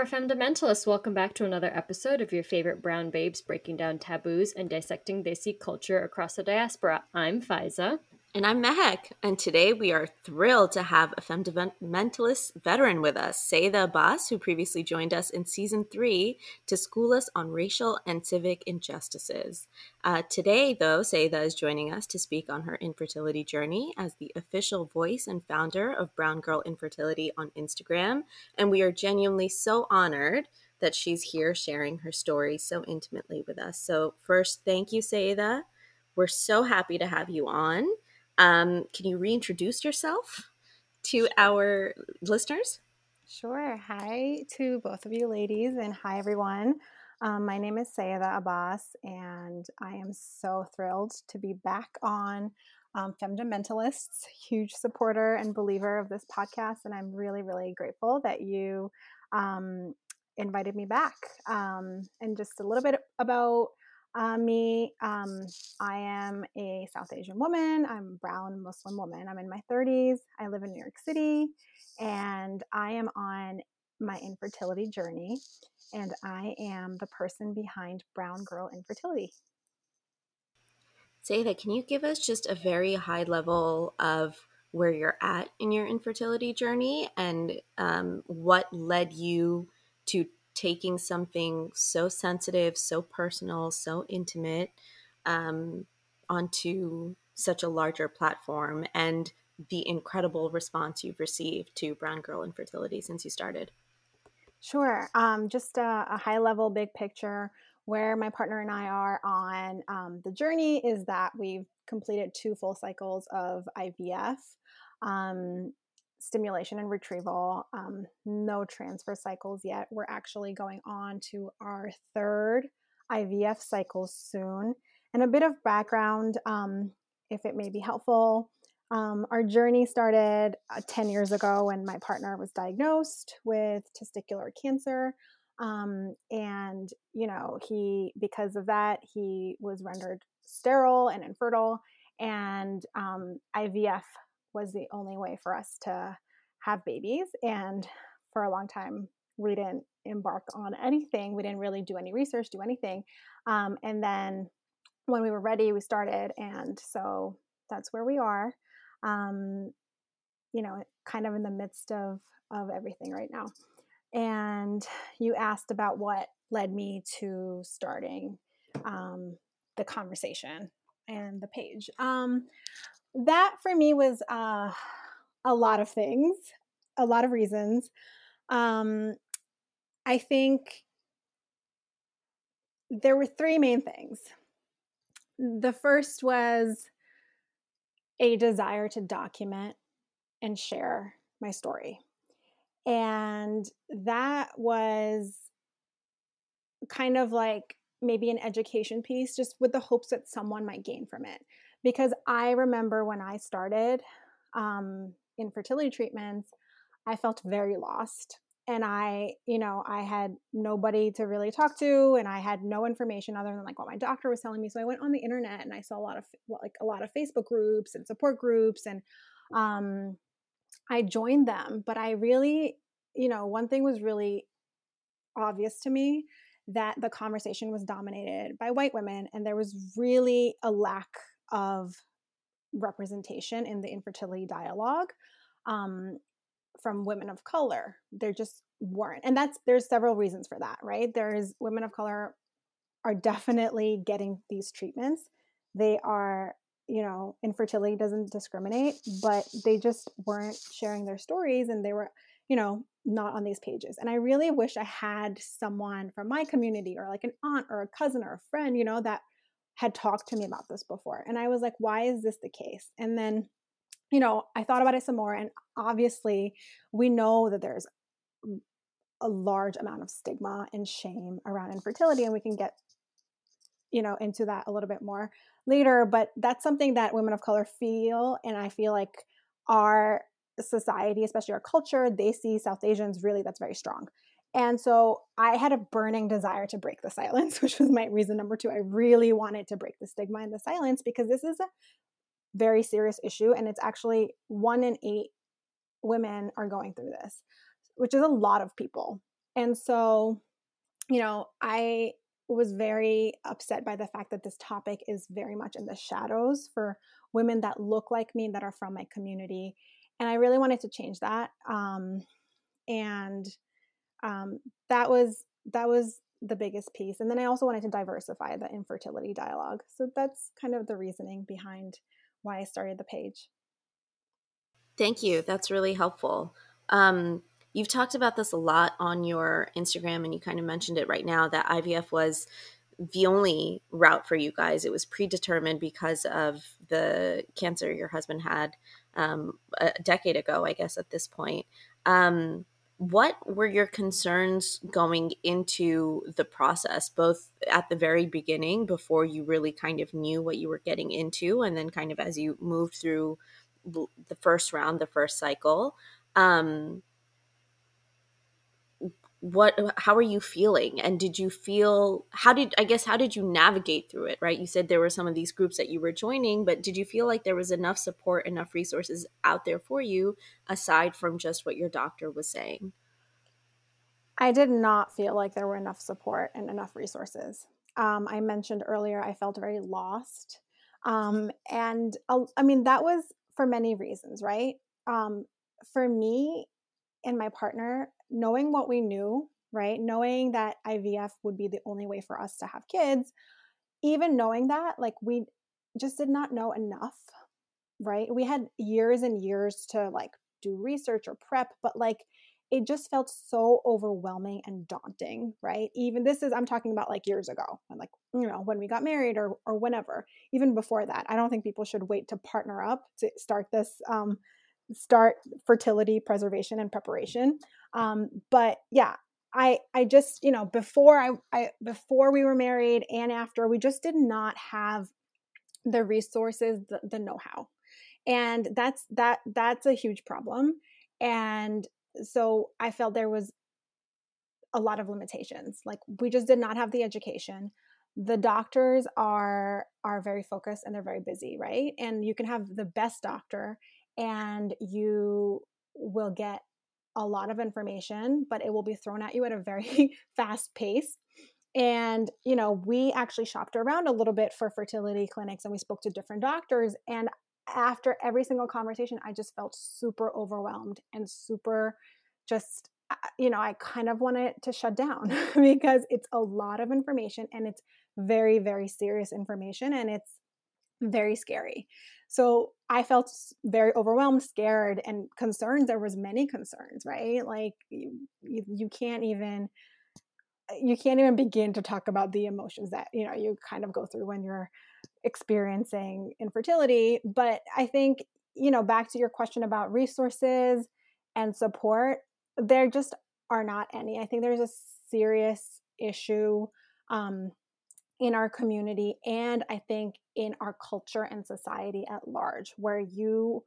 Our fundamentalists. Welcome back to another episode of your favorite brown babes breaking down taboos and dissecting Desi culture across the diaspora. I'm Faiza. And I'm Mehak, and today we are thrilled to have a fundamentalist veteran with us, Sayeda Abbas, who previously joined us in season three to school us on racial and civic injustices. Uh, today, though, Sayeda is joining us to speak on her infertility journey as the official voice and founder of Brown Girl Infertility on Instagram, and we are genuinely so honored that she's here sharing her story so intimately with us. So, first, thank you, Sayeda. We're so happy to have you on. Um, can you reintroduce yourself to our listeners? Sure. Hi to both of you ladies, and hi everyone. Um, my name is Sayeda Abbas, and I am so thrilled to be back on um, Fundamentalists, huge supporter and believer of this podcast. And I'm really, really grateful that you um, invited me back. Um, and just a little bit about uh, me, um, I am a South Asian woman. I'm brown Muslim woman. I'm in my 30s. I live in New York City, and I am on my infertility journey. And I am the person behind Brown Girl Infertility. Say that. Can you give us just a very high level of where you're at in your infertility journey and um, what led you to taking something so sensitive, so personal, so intimate um, onto such a larger platform and the incredible response you've received to Brown Girl Infertility since you started? Sure. Um, just a, a, high level, big picture where my partner and I are on um, the journey is that we've completed two full cycles of IVF. Um, stimulation and retrieval, um, no transfer cycles yet. We're actually going on to our third IVF cycle soon. And a bit of background, um, if it may be helpful. Um, our journey started uh, 10 years ago when my partner was diagnosed with testicular cancer. Um, and, you know, he, because of that, he was rendered sterile and infertile. And um, IVF was the only way for us to have babies. And for a long time, we didn't embark on anything. We didn't really do any research, do anything. Um, and then when we were ready, we started. And so that's where we are. Um, you know, kind of in the midst of of everything right now. And you asked about what led me to starting um, the conversation and the page. Um, that for me was uh, a lot of things, a lot of reasons. Um, I think there were three main things. The first was a desire to document and share my story. And that was kind of like maybe an education piece, just with the hopes that someone might gain from it because I remember when I started um, infertility treatments, I felt very lost. And I, you know, I had nobody to really talk to, and I had no information other than like what my doctor was telling me. So I went on the internet and I saw a lot of like a lot of Facebook groups and support groups, and um, I joined them. But I really, you know, one thing was really obvious to me that the conversation was dominated by white women, and there was really a lack of representation in the infertility dialogue um, from women of color. There just weren't. And that's there's several reasons for that, right? There's women of color are definitely getting these treatments. They are, you know, infertility doesn't discriminate, but they just weren't sharing their stories and they were, you know, not on these pages. And I really wish I had someone from my community or like an aunt or a cousin or a friend, you know, that had talked to me about this before. And I was like, why is this the case? And then, you know, I thought about it some more. And obviously, we know that there's a large amount of stigma and shame around infertility. And we can get, you know, into that a little bit more later. But that's something that women of color feel. And I feel like our society, especially our culture, they see South Asians really that's very strong. And so I had a burning desire to break the silence, which was my reason number two. I really wanted to break the stigma and the silence because this is a very serious issue. And it's actually one in eight women are going through this, which is a lot of people. And so, you know, I was very upset by the fact that this topic is very much in the shadows for women that look like me that are from my community and i really wanted to change that um, and um, that was that was the biggest piece and then i also wanted to diversify the infertility dialogue so that's kind of the reasoning behind why i started the page thank you that's really helpful um, you've talked about this a lot on your instagram and you kind of mentioned it right now that ivf was the only route for you guys. It was predetermined because of the cancer your husband had um, a decade ago, I guess, at this point. Um, what were your concerns going into the process, both at the very beginning, before you really kind of knew what you were getting into, and then kind of as you moved through the first round, the first cycle? Um, what how are you feeling? And did you feel how did i guess how did you navigate through it right? You said there were some of these groups that you were joining but did you feel like there was enough support enough resources out there for you aside from just what your doctor was saying? I did not feel like there were enough support and enough resources. Um, i mentioned earlier i felt very lost. Um, and i mean that was for many reasons right? Um, for me and my partner, knowing what we knew, right? Knowing that IVF would be the only way for us to have kids, even knowing that, like we just did not know enough, right? We had years and years to like do research or prep, but like it just felt so overwhelming and daunting, right? Even this is I'm talking about like years ago, and like you know when we got married or or whenever. Even before that, I don't think people should wait to partner up to start this um, start fertility preservation and preparation. Um, but yeah, I I just you know before I, I before we were married and after we just did not have the resources the, the know-how. And that's that that's a huge problem. And so i felt there was a lot of limitations. Like we just did not have the education. The doctors are are very focused and they're very busy right? And you can have the best doctor and you will get a lot of information, but it will be thrown at you at a very fast pace. And, you know, we actually shopped around a little bit for fertility clinics and we spoke to different doctors. And after every single conversation, I just felt super overwhelmed and super just, uh, you know, I kind of wanted to shut down because it's a lot of information and it's very, very serious information and it's very scary. So I felt very overwhelmed, scared, and concerned. There was many concerns, right? Like you, you, can't even you can't even begin to talk about the emotions that you know you kind of go through when you're experiencing infertility. But I think you know back to your question about resources and support, there just are not any. I think there's a serious issue um, in our community and I think in our culture and society at large, where you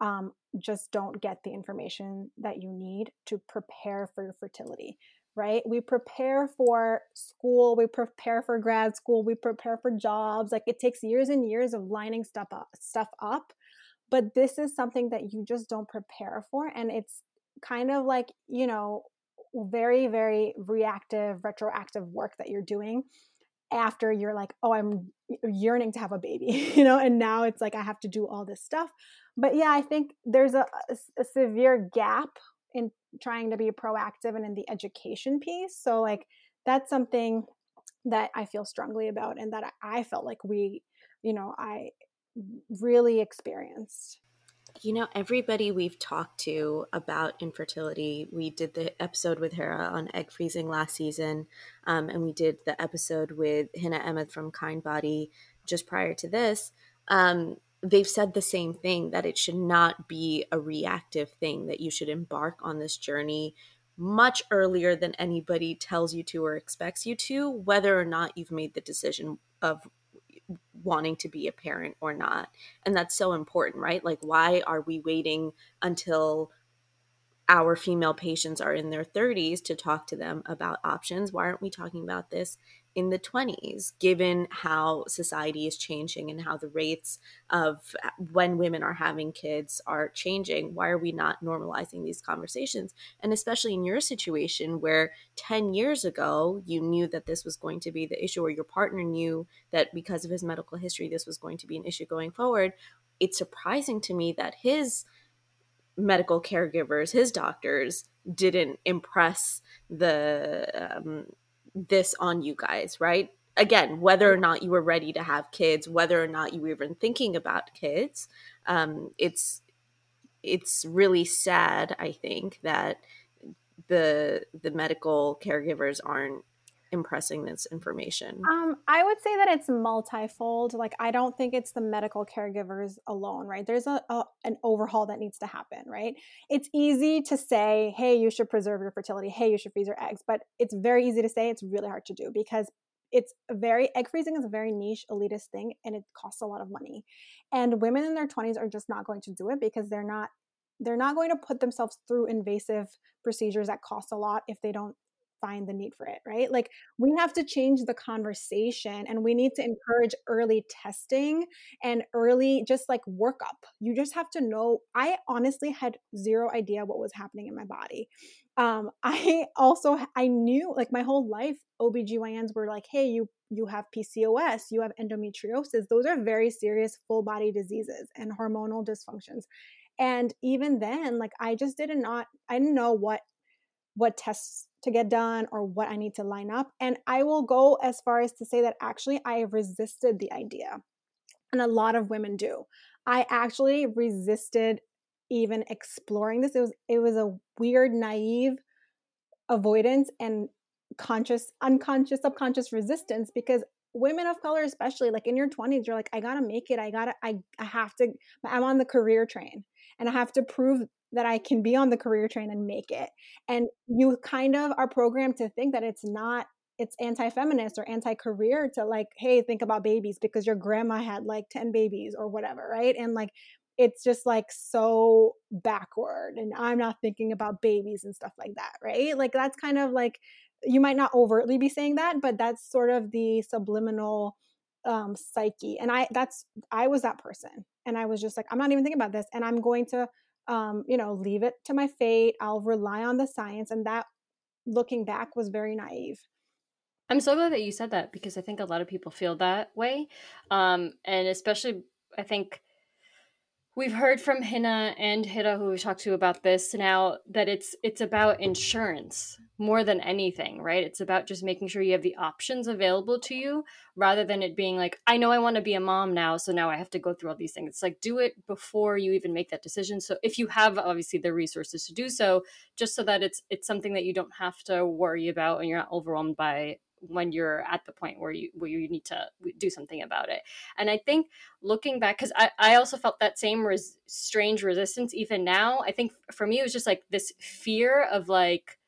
um, just don't get the information that you need to prepare for your fertility, right? We prepare for school, we prepare for grad school, we prepare for jobs. Like it takes years and years of lining stuff up, stuff up. But this is something that you just don't prepare for. And it's kind of like, you know, very, very reactive, retroactive work that you're doing after you're like, oh, I'm yearning to have a baby, you know, and now it's like I have to do all this stuff. But yeah, I think there's a, a, severe gap in trying to be proactive and in the education piece. So, like, that's something that I feel strongly about and that I felt like we, you know, I really experienced you know, everybody we've talked to about infertility, we did the episode with Hera on egg freezing last season, um, and we did the episode with Hina Ahmed from Kindbody just prior to this. Um, they've said the same thing that it should not be a reactive thing, that you should embark on this journey much earlier than anybody tells you to or expects you to, whether or not you've made the decision of wanting to be a parent or not. And that's so important, right? Like, why are we waiting until our female patients are in their 30s to talk to them about options? Why aren't we talking about this in the 20s, given how society is changing and how the rates of when women are having kids are changing? Why are we not normalizing these conversations? And especially in your situation where 10 years ago, you knew that this was going to be the issue, or your partner knew that because of his medical history, this was going to be an issue going forward. It's surprising to me that his medical caregivers, his doctors, didn't impress the um, this on you guys, right? Again, whether or not you were ready to have kids, whether or not you were even thinking about kids, um, it's it's really sad. I think that the the medical caregivers aren't impressing this information? Um, I would say that it's multifold. Like, I don't think it's the medical caregivers alone, right? There's a, a, an overhaul that needs to happen, right? It's easy to say, "Hey, you should preserve your fertility. Hey, you should freeze your eggs," but it's very easy to say. It's really hard to do because it's very egg freezing is a very niche elitist thing, and it costs a lot of money. And women in their 20s are just not going to do it because they're not they're not going to put themselves through invasive procedures that cost a lot if they don't find the need for it, right? Like we have to change the conversation and we need to encourage early testing and early just like workup. You just have to know. I honestly had zero idea what was happening in my body. Um, I also I knew like my whole life OBGYNs were like, "Hey, you you have PCOS, you have endometriosis. Those are very serious full body diseases and hormonal dysfunctions." And even then, like I just did not I didn't know what what tests to get done or what I need to line up. And I will go as far as to say that actually I have resisted the idea. And a lot of women do. I actually resisted even exploring this. It was it was a weird, naive avoidance and conscious, unconscious, subconscious resistance because women of color especially like in your 20s you're like i gotta make it i gotta i, I have to i'm on the career train and i have to prove that I can be on the career train and make it. And you kind of are programmed to think that it's not it's anti-feminist or anti-career to like hey think about babies because your grandma had like 10 babies or whatever right and like it's just like so backward and i'm not thinking about babies and stuff like that right like that's kind of like you might not overtly be saying that but that's sort of the subliminal um psyche and i that's i was that person and i was just like i'm not even thinking about this and i'm going to um, you know, leave it to my fate. I'll rely on the science. And that, looking back, was very naive. I'm so glad that you said that because I think a lot of people feel that way. Um, and especially, I think we've heard from Hina and Hira, who we talked to about this now, that it's it's about insurance more than anything, right? It's about just making sure you have the options available to you rather than it being like, I know I want to be a mom now, so now I have to go through all these things. It's like do it before you even make that decision. So if you have obviously the resources to do so, just so that it's it's something that you don't have to worry about and you're not overwhelmed by when you're at the point where you where you need to do something about it and i think looking back because I, I also felt that same res- strange resistance even now i think for me it was just like this fear of like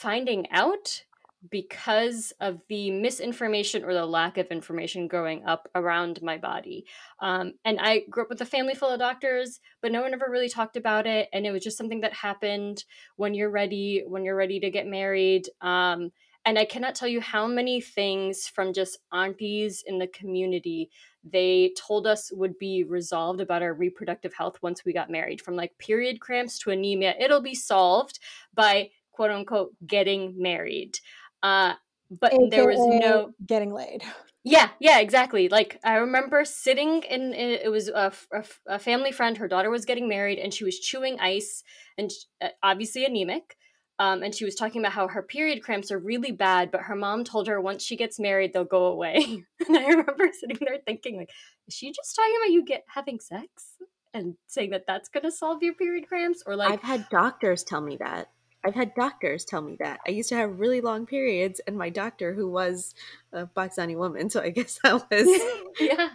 finding out because of the misinformation or the lack of information growing up around my body. Um, and I grew up with a family full of doctors, but no one ever really talked about it. And it was just something that happened when you're ready, when you're ready to get married. Um, and I cannot tell you how many things from just aunties in the community they told us would be resolved about our reproductive health once we got married from like period cramps to anemia. It'll be solved by quote unquote getting married. Uh, but AKA there was no getting laid. Yeah, yeah, exactly. Like I remember sitting in, it was a, a, a, family friend. Her daughter was getting married, and she was chewing ice, and uh, obviously anemic. Um, and she was talking about how her period cramps are really bad, but her mom told her once she gets married, they'll go away. and I remember sitting there thinking, like, is she just talking about you get having sex and saying that that's going to solve your period cramps? Or like, I've had doctors tell me that. I've had doctors tell me that. I used to have really long periods, and my doctor, who was a Pakistani woman, so I guess that was yeah.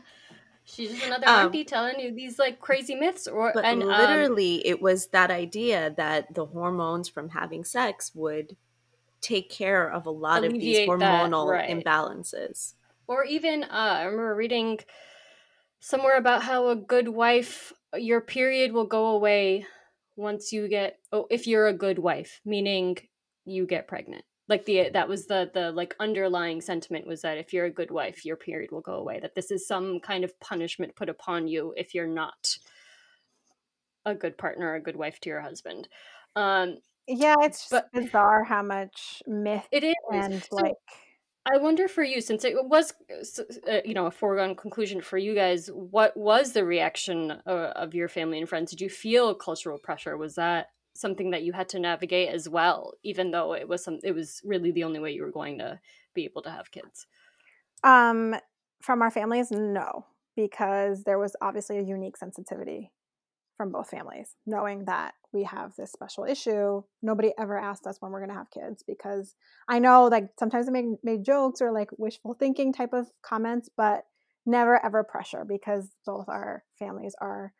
She's just another um, auntie telling you these like crazy myths, or but and um, literally, um, it was that idea that the hormones from having sex would take care of a lot of these hormonal that, right. imbalances. Or even, uh, I remember reading somewhere about how a good wife, your period will go away once you get oh if you're a good wife meaning you get pregnant. Like the that was the the like underlying sentiment was that if you're a good wife your period will go away that this is some kind of punishment put upon you if you're not a good partner a good wife to your husband. Um yeah it's but, bizarre how much myth it is. and so, like I wonder for you, since it was, uh, you know, a foregone conclusion for you guys, what was the reaction uh, of your family and friends? Did you feel cultural pressure? Was that something that you had to navigate as well, even though it was some, it was really the only way you were going to be able to have kids? Um, from our families, no, because there was obviously a unique sensitivity from both families, knowing that we have this special issue. Nobody ever asked us when we're going to have kids because I know like sometimes I made, made jokes or like wishful thinking type of comments, but never ever pressure because both our families are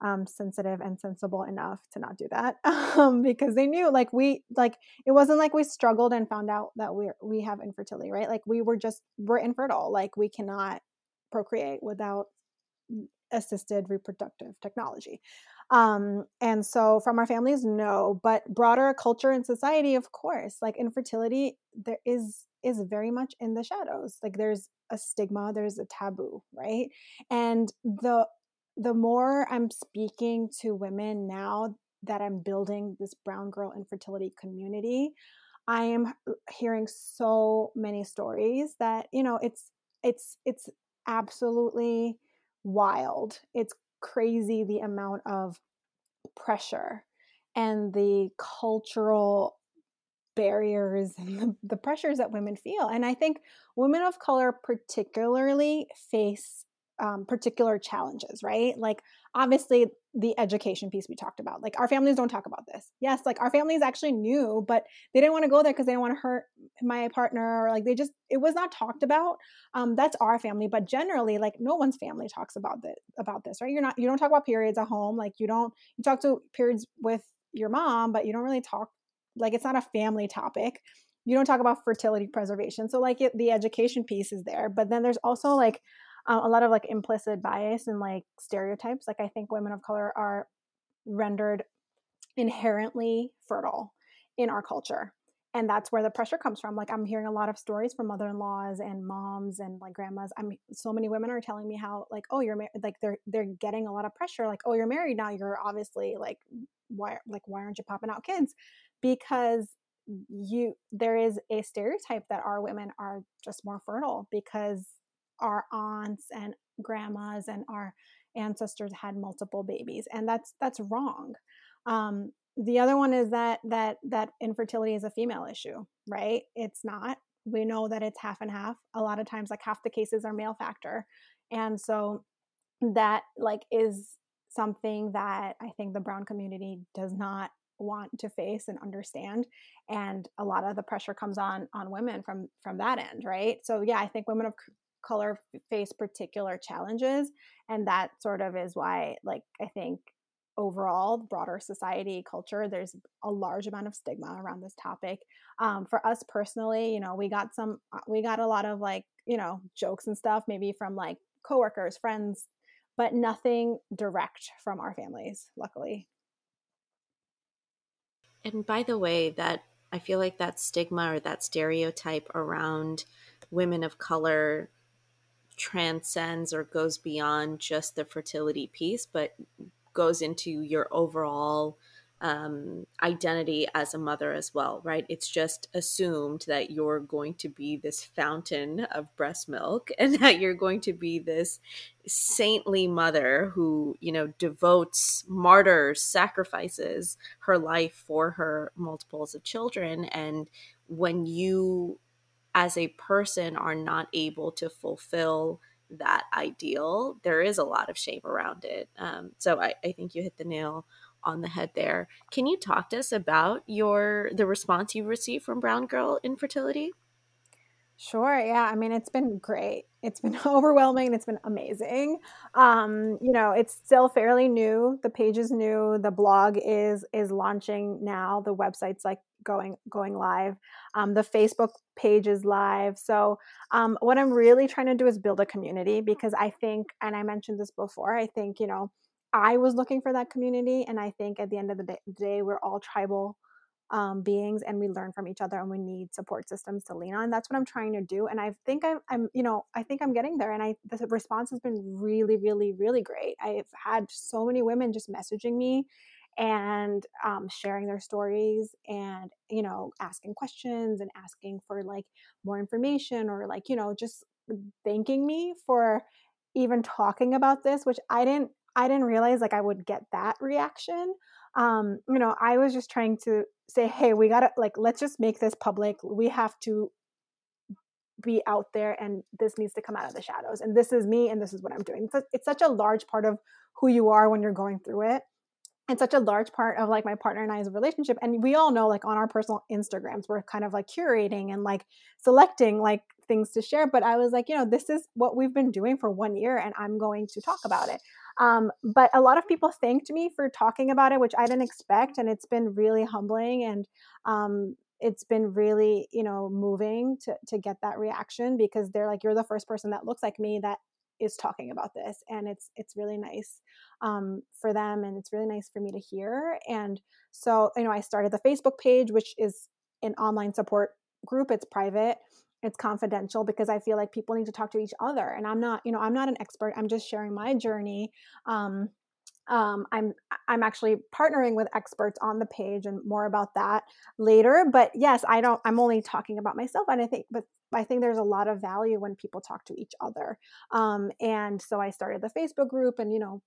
um, sensitive and sensible enough to not do that um, because they knew like we like it wasn't like we struggled and found out that we we have infertility right like we were just we're infertile like we cannot procreate without assisted reproductive technology. Um, and so from our families, no, but broader culture and society, of course, like infertility, there is is very much in the shadows. Like there's a stigma, there's a taboo, right? And the the more I'm speaking to women now that I'm building this brown girl infertility community, I am hearing so many stories that, you know, it's it's it's absolutely wild. It's crazy the amount of pressure and the cultural barriers and the, the, pressures that women feel. And I think women of color particularly face um, particular challenges, right? Like, obviously, the education piece we talked about. Like, our families don't talk about this. Yes, like our families actually knew, but they didn't want to go there because they didn't want to hurt my partner. Or like, they just, it was not talked about. Um, that's our family, but generally, like, no one's family talks about this, about this, right? You're not, you don't talk about periods at home. Like, you don't, you talk to periods with your mom, but you don't really talk, like, it's not a family topic you don't talk about fertility preservation so like it, the education piece is there but then there's also like uh, a lot of like implicit bias and like stereotypes. Like I think women of color are rendered inherently fertile in our culture. And that's where the pressure comes from. Like I'm hearing a lot of stories from mother-in-laws and moms and like grandmas. I'm so many women are telling me how like, oh, you're married. Like they're they're getting a lot of pressure. Like, oh, you're married now. You're obviously like, why like why aren't you popping out kids? Because you there is a stereotype that our women are just more fertile because our aunts and grandmas and our ancestors had multiple babies and that's that's wrong. Um, the other one is that that that infertility is a female issue right? It's not. We know that it's half and half. A lot of times like half the cases are male factor and so that like is something that i think the brown community does not want to face and understand and a lot of the pressure comes on on women from from that end right? So yeah i think women of color face particular challenges and that sort of is why like i think overall broader society culture there's a large amount of stigma around this topic. Um, for us personally you know we got some uh, we got a lot of like you know jokes and stuff maybe from like coworkers friends but nothing direct from our families luckily. And by the way that i feel like that stigma or that stereotype around women of color transcends or goes beyond just the fertility piece, but goes into your overall um, identity as a mother as well, right? It's just assumed that you're going to be this fountain of breast milk and that you're going to be this saintly mother who, you know, devotes, martyrs, sacrifices her life for her multiples of children. And when you as a person are not able to fulfill that ideal, there is a lot of shame around it. Um, so I, I think you hit the nail on the head there. Can you talk to us about your the response you received from Brown Girl Infertility? Sure. Yeah. I mean, it's been great. It's been overwhelming. It's been amazing. Um, you know, it's still fairly new. The page is new. The blog is is launching now. The website's like going going live. Um, the Facebook page is live. So um, what I'm really trying to do is build a community because I think, and I mentioned this before, I think you know, I was looking for that community, and I think at the end of the day, day we're all tribal um, beings and we learn from each other and we need support systems to lean on that's what i'm trying to do and i think I'm, I'm you know i think i'm getting there and i the response has been really really really great. I've had so many women just messaging me and um, sharing their stories and you know asking questions and asking for like more information or like you know just thanking me for even talking about this which i didn't i didn't realize like i would get that reaction um you know i was just trying to say hey we gotta like let's just make this public we have to be out there and this needs to come out of the shadows and this is me and this is what i'm doing it's, it's such a large part of who you are when you're going through it it's such a large part of like my partner and I's relationship. And we all know like on our personal Instagrams, we're kind of like curating and like selecting like things to share. But I was like, you know, this is what we've been doing for one year and I'm going to talk about it. Um, but a lot of people thanked me for talking about it, which I didn't expect. And it's been really humbling and um, it's been really, you know, moving to, to get that reaction because they're like, you're the first person that looks like me that is talking about this and it's it's really nice um, for them and it's really nice for me to hear and so you know i started the facebook page which is an online support group it's private it's confidential because i feel like people need to talk to each other and i'm not you know i'm not an expert i'm just sharing my journey um, um, I'm I'm actually partnering with experts on the page and more about that later. But yes, I don't. I'm only talking about myself, and I think, but I think there's a lot of value when people talk to each other. Um, and so I started the Facebook group, and you know,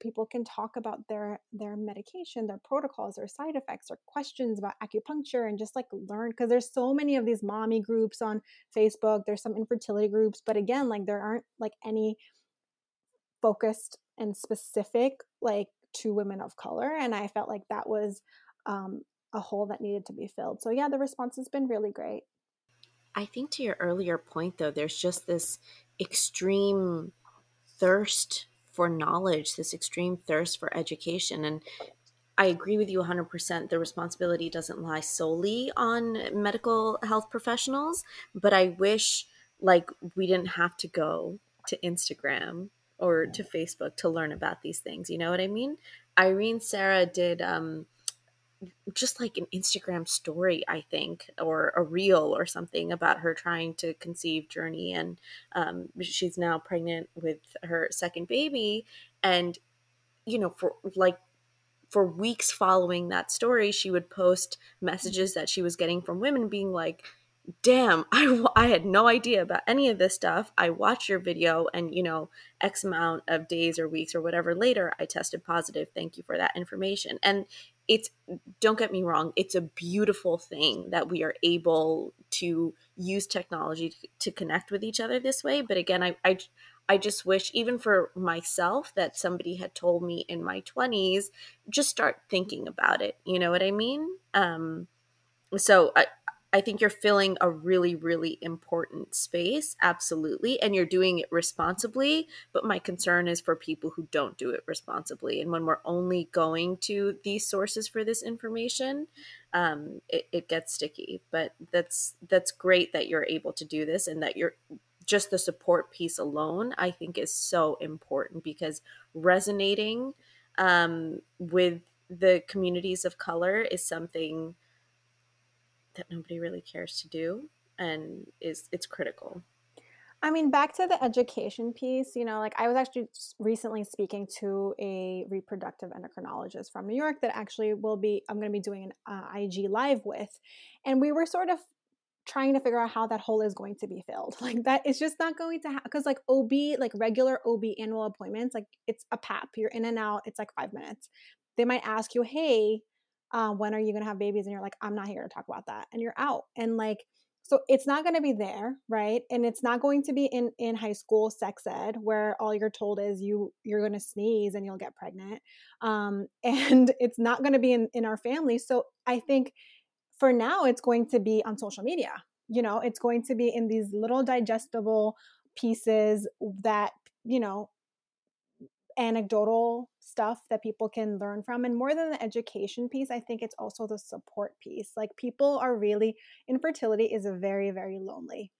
people can talk about their their medication, their protocols, their side effects, or questions about acupuncture, and just like learn because there's so many of these mommy groups on Facebook. There's some infertility groups, but again, like there aren't like any focused and specific like to women of color, and I felt like that was um, a hole that needed to be filled. So yeah, the response has been really great. I think to your earlier point, though, there's just this extreme thirst for knowledge, this extreme thirst for education. And I agree with you 100%. The responsibility doesn't lie solely on medical health professionals, but I wish like we didn't have to go to Instagram or to Facebook to learn about these things. You know what I mean? Irene Sarah did um, just like an Instagram story, I think, or a reel or something about her trying to conceive journey. And um, she's now pregnant with her second baby. And, you know, for like, for weeks following that story, she would post messages that she was getting from women being like, damn I, I had no idea about any of this stuff i watched your video and you know x amount of days or weeks or whatever later i tested positive thank you for that information and it's don't get me wrong it's a beautiful thing that we are able to use technology to, to connect with each other this way but again I, I I just wish, even for myself, that somebody had told me in my 20s, just start thinking about it. You know what I mean? Um, so I, I think you're filling a really, really important space, absolutely, and you're doing it responsibly. But my concern is for people who don't do it responsibly. And when we're only going to these sources for this information, um, it, it gets sticky. But that's that's great that you're able to do this and that you're just the support piece alone. I think is so important because resonating um, with the communities of color is something that nobody really cares to do and is it's critical I mean, back to the education piece, you know, like I was actually recently speaking to a reproductive endocrinologist from New York that actually will be, I'm going to be doing an uh, IG live with. And we were sort of trying to figure out how that hole is going to be filled. Like that is just not going to happen because like OB, like regular OB annual appointments, like it's a PAP, you're in and out, it's like five minutes. They might ask you, hey, uh, when are you going to have babies? And you're like i'm not here to talk about that and you're out. And like so it's not going to be there right? And it's not going to be in in high school sex ed where all you're told is you you're going to sneeze and you'll get pregnant um, and it's not going to be in in our family. So i think for now it's going to be on social media you know? It's going to be in these little digestible pieces that you know anecdotal stuff that people can learn from. And more than the education piece, I think it's also the support piece. Like people are really, infertility is a very, very lonely.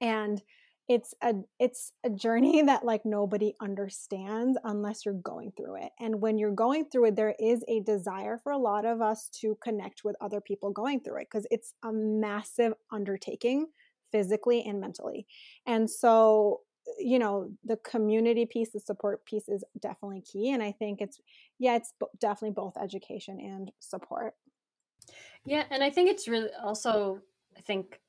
And it's a it's a journey that like nobody understands unless you're going through it and when you're going through it there is a desire for a lot of us to connect with other people going through it because it's a massive undertaking physically and mentally and so you know the community piece the support piece is definitely key and i think it's yeah it's definitely both education and support. Yeah and i think it's really also i think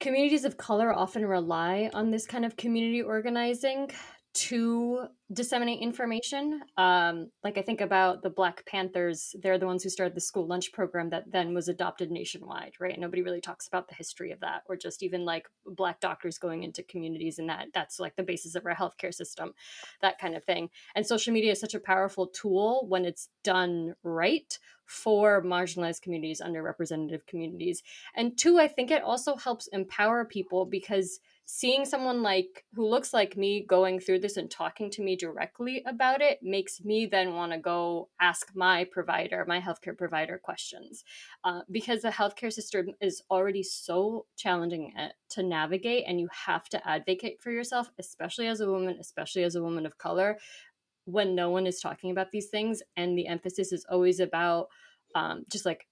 communities of color often rely on this kind of community organizing to disseminate information. Um, like I think about the Black Panthers, they're the ones who started the school lunch program that then was adopted nationwide, right? Nobody really talks about the history of that, or just even like Black doctors going into communities and that that's like the basis of our healthcare system, that kind of thing. And social media is such a powerful tool when it's done right for marginalized communities, underrepresented communities. And two, I think it also helps empower people because seeing someone like who looks like me going through this and talking to me directly about it makes me then want to go ask my provider my healthcare provider questions. Uh, because the healthcare system is already so challenging uh, to navigate and you have to advocate for yourself especially as a woman especially as a woman of color when no one is talking about these things and the emphasis is always about um, just like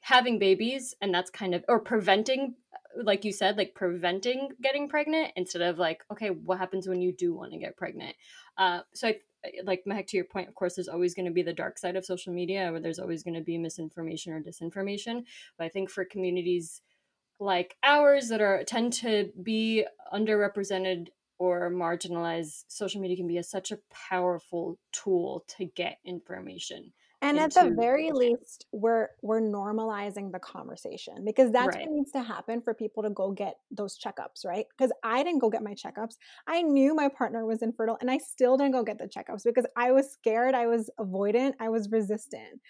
having babies and that's kind of or preventing like you said like preventing getting pregnant instead of like okay what happens when you do want to get pregnant? Uh, so I, like Mehak, to your point of course there's always going to be the dark side of social media where there's always going to be misinformation or disinformation but i think for communities like ours that are tend to be underrepresented or marginalized social media can be a, such a powerful tool to get information and at the very least we're we're normalizing the conversation because that's right. what needs to happen for people to go get those checkups right? Because i didn't go get my checkups. I knew my partner was infertile and i still didn't go get the checkups because i was scared i was avoidant i was resistant.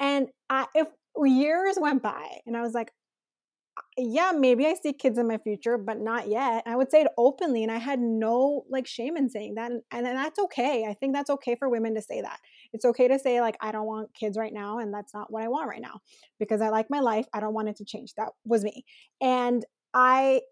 And I, if years went by and i was like yeah, maybe I see kids in my future, but not yet. I would say it openly, and I had no like shame in saying that, and, and that's okay. I think that's okay for women to say that. It's okay to say like I don't want kids right now, and that's not what I want right now because I like my life. I don't want it to change. That was me, and I,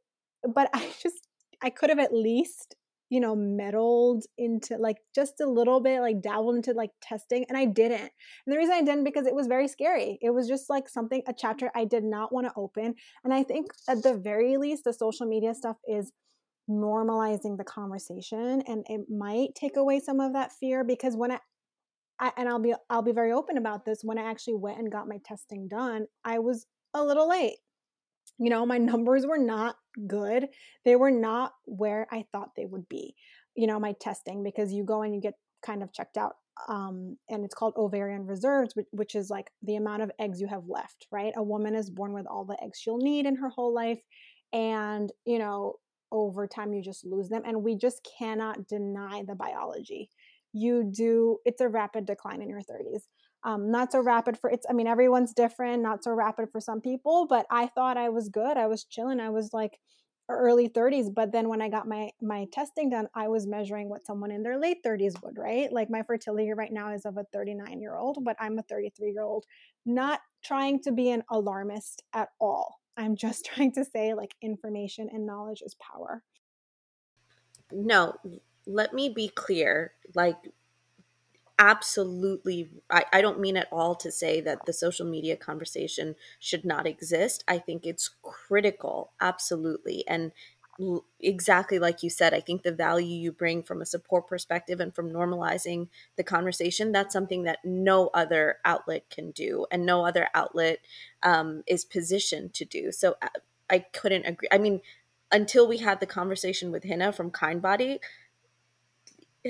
but I just I could have at least you know, meddled into like just a little bit, like dabbled into like testing, and I didn't. And the reason I didn't because it was very scary. It was just like something, a chapter I did not want to open. And I think at the very least, the social media stuff is normalizing the conversation, and it might take away some of that fear because when I, I and I'll be I'll be very open about this. When I actually went and got my testing done, I was a little late you know, my numbers were not good. They were not where I thought they would be, you know, my testing, because you go and you get kind of checked out. Um, and it's called ovarian reserves, which, which is like the amount of eggs you have left, right? A woman is born with all the eggs she'll need in her whole life. And, you know, over time you just lose them. And we just cannot deny the biology. You do, it's a rapid decline in your 30s um, not so rapid for it's i mean everyone's different not so rapid for some people but i thought i was good i was chilling i was like early 30s but then when i got my my testing done i was measuring what someone in their late 30s would right? Like my fertility right now is of a 39 year old but i'm a 33 year old not trying to be an alarmist at all. I'm just trying to say like information and knowledge is power. No let me be clear like absolutely I, I don't mean at all to say that the social media conversation should not exist. I think it's critical absolutely and exactly like you said i think the value you bring from a support perspective and from normalizing the conversation that's something that no other outlet can do and no other outlet um, is positioned to do. So I, uh, I couldn't agree i mean until we had the conversation with Hina from Kindbody,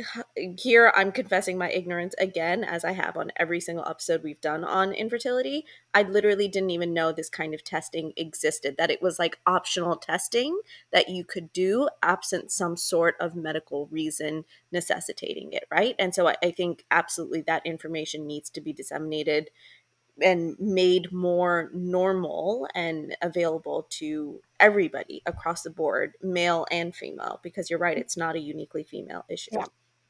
here I'm confessing my ignorance again, as I have on every single episode we've done on infertility. I literally didn't even know this kind of testing existed, that it was like optional testing that you could do absent some sort of medical reason necessitating it, right? And so I, I think absolutely that information needs to be disseminated and made more normal and available to everybody across the board, male and female, because you're right, it's not a uniquely female issue. Yeah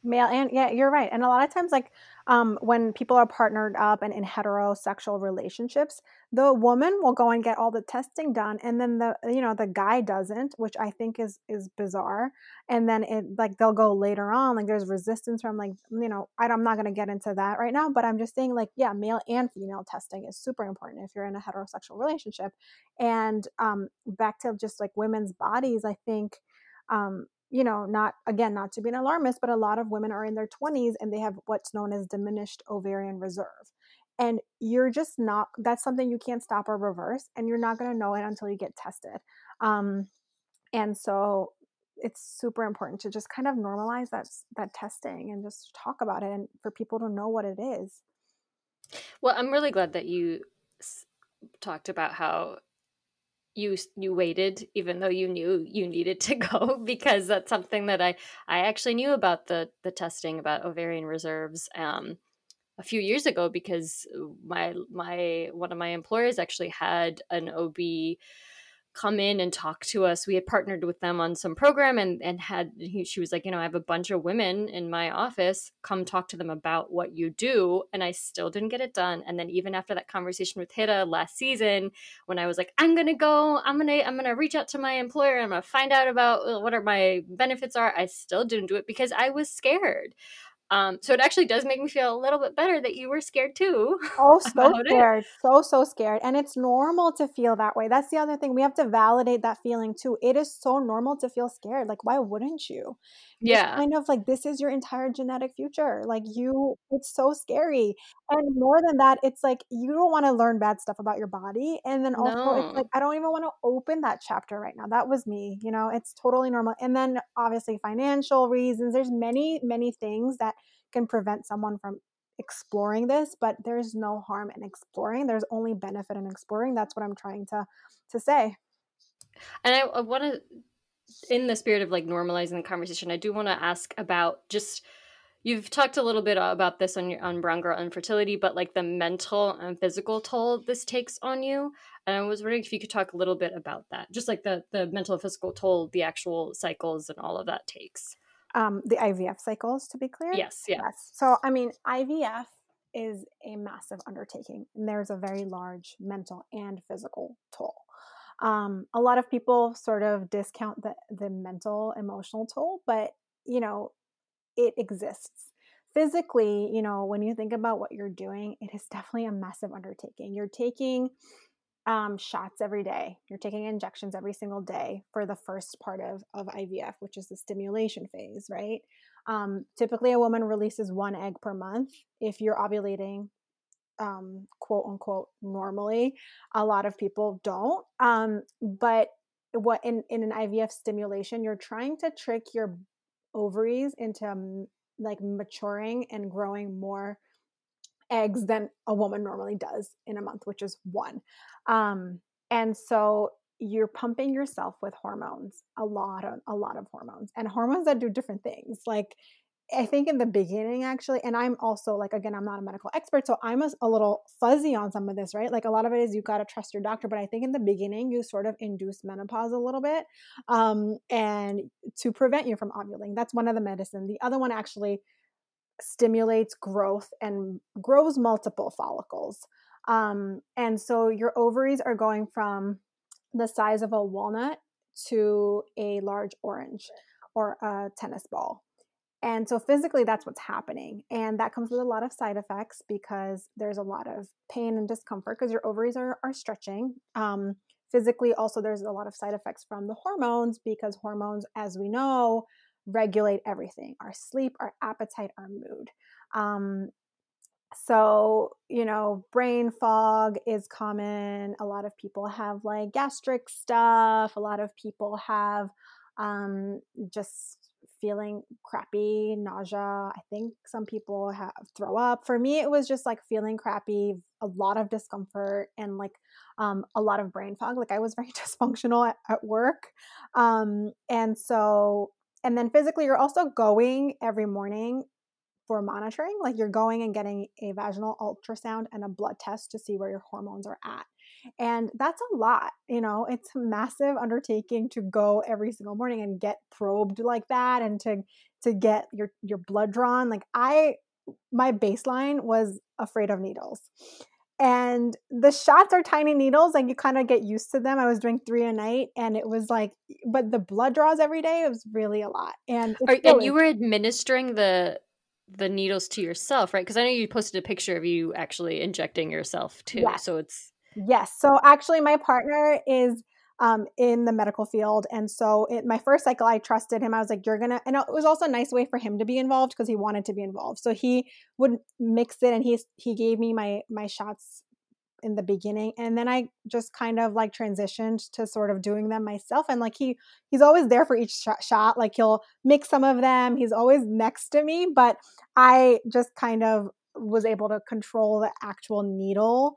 male and yeah you're right and a lot of times like um, when people are partnered up and in heterosexual relationships, the woman will go and get all the testing done, and then the you know the guy doesn't, which I think is is bizarre. And then it like they'll go later on, like there's resistance from like you know I, I'm not going to get into that right now, but I'm just saying like yeah, male and female testing is super important if you're in a heterosexual relationship. And um, back to just like women's bodies, I think um, you know, not again, not to be an alarmist, but a lot of women are in their 20s and they have what's known as diminished ovarian reserve. And you're just not, that's something you can't stop or reverse. And you're not going to know it until you get tested. Um, and so it's super important to just kind of normalize that, that testing and just talk about it and for people to know what it is. Well, I'm really glad that you talked about how you you waited even though you knew you needed to go because that's something that I I actually knew about the the testing about ovarian reserves um a few years ago because my my one of my employers actually had an OB come in and talk to us. We had partnered with them on some program and and had he, she was like, you know, I have a bunch of women in my office. Come talk to them about what you do, and I still didn't get it done. And then even after that conversation with Hida last season, when I was like, I'm gonna go, I'm gonna I'm gonna reach out to my employer, I'm gonna find out about uh, what are my benefits are. I still didn't do it because I was scared. Um, so it actually does make me feel a little bit better that you were scared too. Oh, so scared. It. So, so scared. And it's normal to feel that way. That's the other thing. We have to validate that feeling too. It is so normal to feel scared. Like, why wouldn't you? Yeah. It's kind of like this is your entire genetic future. Like, you, it's so scary. And more than that, it's like you don't want to learn bad stuff about your body. And then also, no. it's like, I don't even want to open that chapter right now. That was me. You know, it's totally normal. And then obviously, financial reasons. There's many, many things that can prevent someone from exploring this but there's no harm in exploring. There's only benefit in exploring. That's what i'm trying to to say. And i, I want to in the spirit of like normalizing the conversation i do want to ask about just you've talked a little bit about this on your on brown girl infertility but like the mental and physical toll this takes on you. And i was wondering if you could talk a little bit about that just like the the mental and physical toll the actual cycles and all of that takes um, the IVF cycles, to be clear. Yes, yeah. Yes. So, I mean, IVF is a massive undertaking, and there's a very large mental and physical toll. Um, a lot of people sort of discount the the mental emotional toll, but you know, it exists. Physically, you know, when you think about what you're doing, it is definitely a massive undertaking. You're taking um, shots every day. You're taking injections every single day for the first part of, of IVF, which is the stimulation phase, right? Um, typically, a woman releases one egg per month. If you're ovulating, um, quote unquote, normally, a lot of people don't. Um, but what in, in an IVF stimulation, you're trying to trick your ovaries into like maturing and growing more eggs than a woman normally does in a month, which is one. Um, and so you're pumping yourself with hormones, a lot of a lot of hormones, and hormones that do different things. Like I think in the beginning, actually, and I'm also like, again, I'm not a medical expert, so I'm a, a, little fuzzy on some of this, right? Like a lot of it is you got to trust your doctor, but I think in the beginning, you sort of induce menopause a little bit um, and to prevent you from ovulating. That's one of the medicine. The other one actually stimulates growth and grows multiple follicles. Um, and so your ovaries are going from the size of a walnut to a large orange or a tennis ball. And so physically, that's what's happening. And that comes with a lot of side effects because there's a lot of pain and discomfort because your ovaries are, are stretching. Um, physically, also, there's a lot of side effects from the hormones because hormones, as we know, regulate everything our sleep, our appetite, our mood. Um, so, you know, brain fog is common. A lot of people have like gastric stuff. A lot of people have um, just feeling crappy, nausea. I think some people have throw up. For me, it was just like feeling crappy, a lot of discomfort, and like um, a lot of brain fog. Like I was very dysfunctional at, at work. Um, and so and then physically, you're also going every morning for monitoring. Like you're going and getting a vaginal ultrasound and a blood test to see where your hormones are at. And that's a lot, you know, it's a massive undertaking to go every single morning and get probed like that and to to get your your blood drawn. Like I my baseline was afraid of needles. And the shots are tiny needles, like you kind of get used to them. I was doing three a night, and it was like, but the blood draws every day. It was really a lot, and are, and you were administering the the needles to yourself, right? Because I know you posted a picture of you actually injecting yourself too. Yes. So it's yes. So actually, my partner is um, in the medical field. And so, it, my first cycle, I trusted him. I was like, "You're gonna," and it was also a nice way for him to be involved because he wanted to be involved. So he would mix it, and he he gave me my my shots in the beginning and then i just kind of like transitioned to sort of doing them myself and like he he's always there for each shot, shot like he'll mix some of them he's always next to me but i just kind of was able to control the actual needle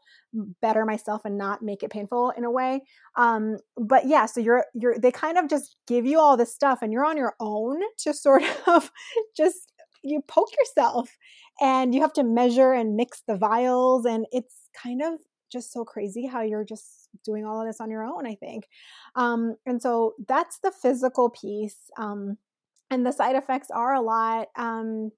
better myself and not make it painful in a way um but yeah so you're you're they kind of just give you all this stuff and you're on your own to sort of just you poke yourself and you have to measure and mix the vials and it's kind of just so crazy how you're just doing all of this on your own i think. Um and so that's the physical piece um and the side effects are a lot um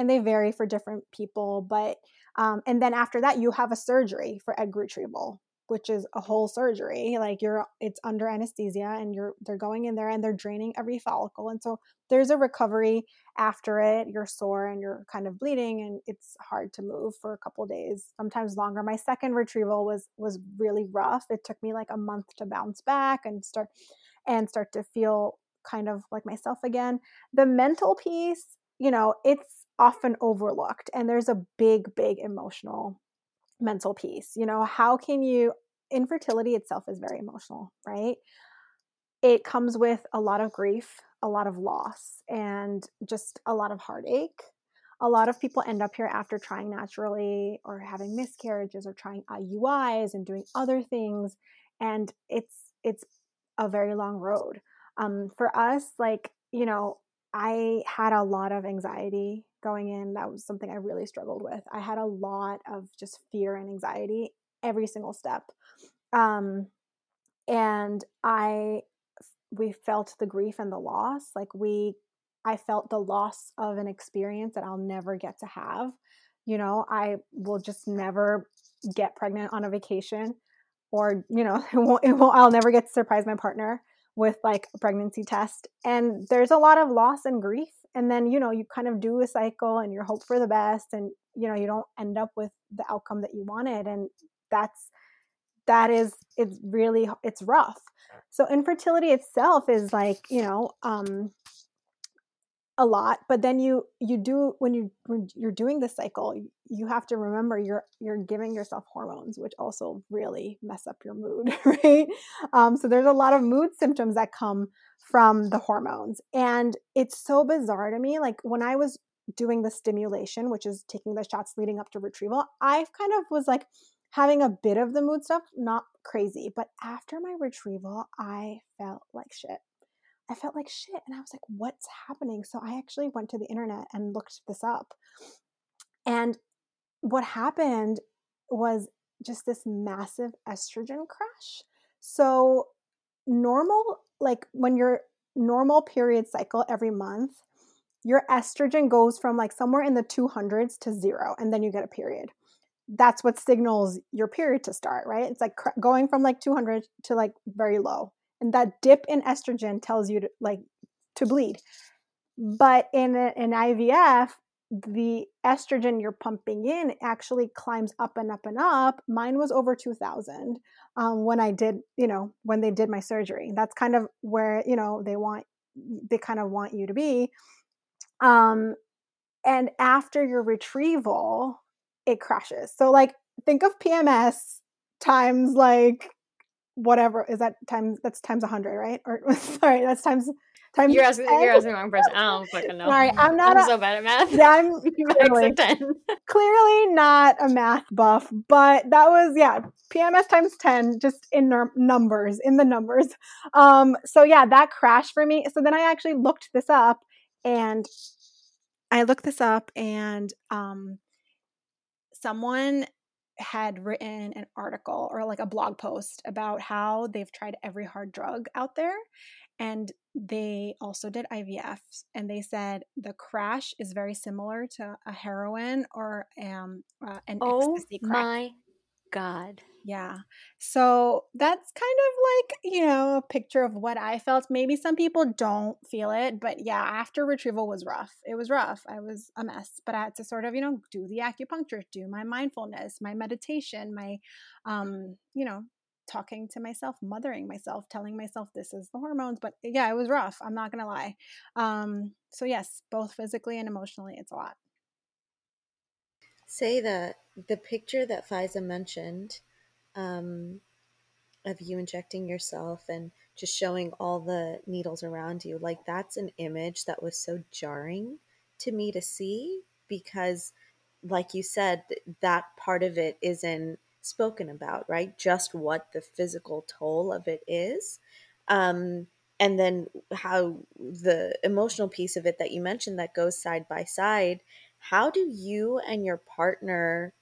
and they vary for different people. But um, and then after that, you have a surgery for egg retrieval, which is a whole surgery. Like you're, it's under anesthesia, and you're they're going in there and they're draining every follicle, and so there's a recovery after it. You're sore and you're kind of bleeding, and it's hard to move for a couple days, sometimes longer. My second retrieval was was really rough. It took me like a month to bounce back and start and start to feel kind of like myself again. The mental piece, you know, it's often overlooked and there's a big big emotional mental piece you know? How can you infertility itself is very emotional right? It comes with a lot of grief a lot of loss and just a lot of heartache. A lot of people end up here after trying naturally or having miscarriages or trying IUIs and doing other things and it's it's a very long road. Um, for us like you know I had a lot of anxiety going in. That was something I really struggled with. I had a lot of just fear and anxiety every single step. Um, and I, we felt the grief and the loss. Like we, I felt the loss of an experience that I'll never get to have. You know, I will just never get pregnant on a vacation or, you know, it won't, it won't, I'll never get to surprise my partner with like a pregnancy test. And there's a lot of loss and grief. And then, you know, you kind of do a cycle and you hope for the best and, you know, you don't end up with the outcome that you wanted. And that's, that is, it's really, it's rough. So infertility itself is like, you know, um, a lot but then you you do when you when you're doing the cycle you have to remember you're you're giving yourself hormones which also really mess up your mood right? Um, so there's a lot of mood symptoms that come from the hormones and it's so bizarre to me like when i was doing the stimulation which is taking the shots leading up to retrieval i kind of was like having a bit of the mood stuff not crazy but after my retrieval i felt like shit I felt like shit. And I was like, what's happening? So I actually went to the internet and looked this up. And what happened was just this massive estrogen crash. So, normal, like when your normal period cycle every month, your estrogen goes from like somewhere in the 200s to zero, and then you get a period. That's what signals your period to start, right? It's like going from like 200 to like very low and that dip in estrogen tells you to like to bleed. But in an ivf the estrogen you're pumping in actually climbs up and up and up. Mine was over 2000 um, when i did you know when they did my surgery. That's kind of where you know they want they kind of want you to be. Um, and after your retrieval it crashes. So like think of pms times like whatever is that times that's times 100 right? Or sorry that's times times you're asking, you're asking the wrong person. I don't fucking know. Sorry i'm not I'm a, so bad at math. Yeah i'm clearly, clearly not a math buff but that was yeah pms times 10 just in numbers in the numbers. Um so yeah that crashed for me. So then i actually looked this up and i looked this up and um someone had written an article or like a blog post about how they've tried every hard drug out there and they also did IVFs, and they said the crash is very similar to a heroin or um, uh, an Oh ecstasy crash. my god. Yeah. So that's kind of like, you know, a picture of what I felt. Maybe some people don't feel it, but yeah, after retrieval was rough. It was rough. I was a mess, but I had to sort of, you know, do the acupuncture, do my mindfulness, my meditation, my, um, you know, talking to myself, mothering myself, telling myself this is the hormones. But yeah, it was rough. I'm not going to lie. Um, so yes, both physically and emotionally, it's a lot. Sayeda the picture that Faiza mentioned um, of you injecting yourself and just showing all the needles around you, like that's an image that was so jarring to me to see because, like you said, that part of it isn't spoken about, right? Just what the physical toll of it is. Um, and then how the emotional piece of it that you mentioned that goes side by side. How do you and your partner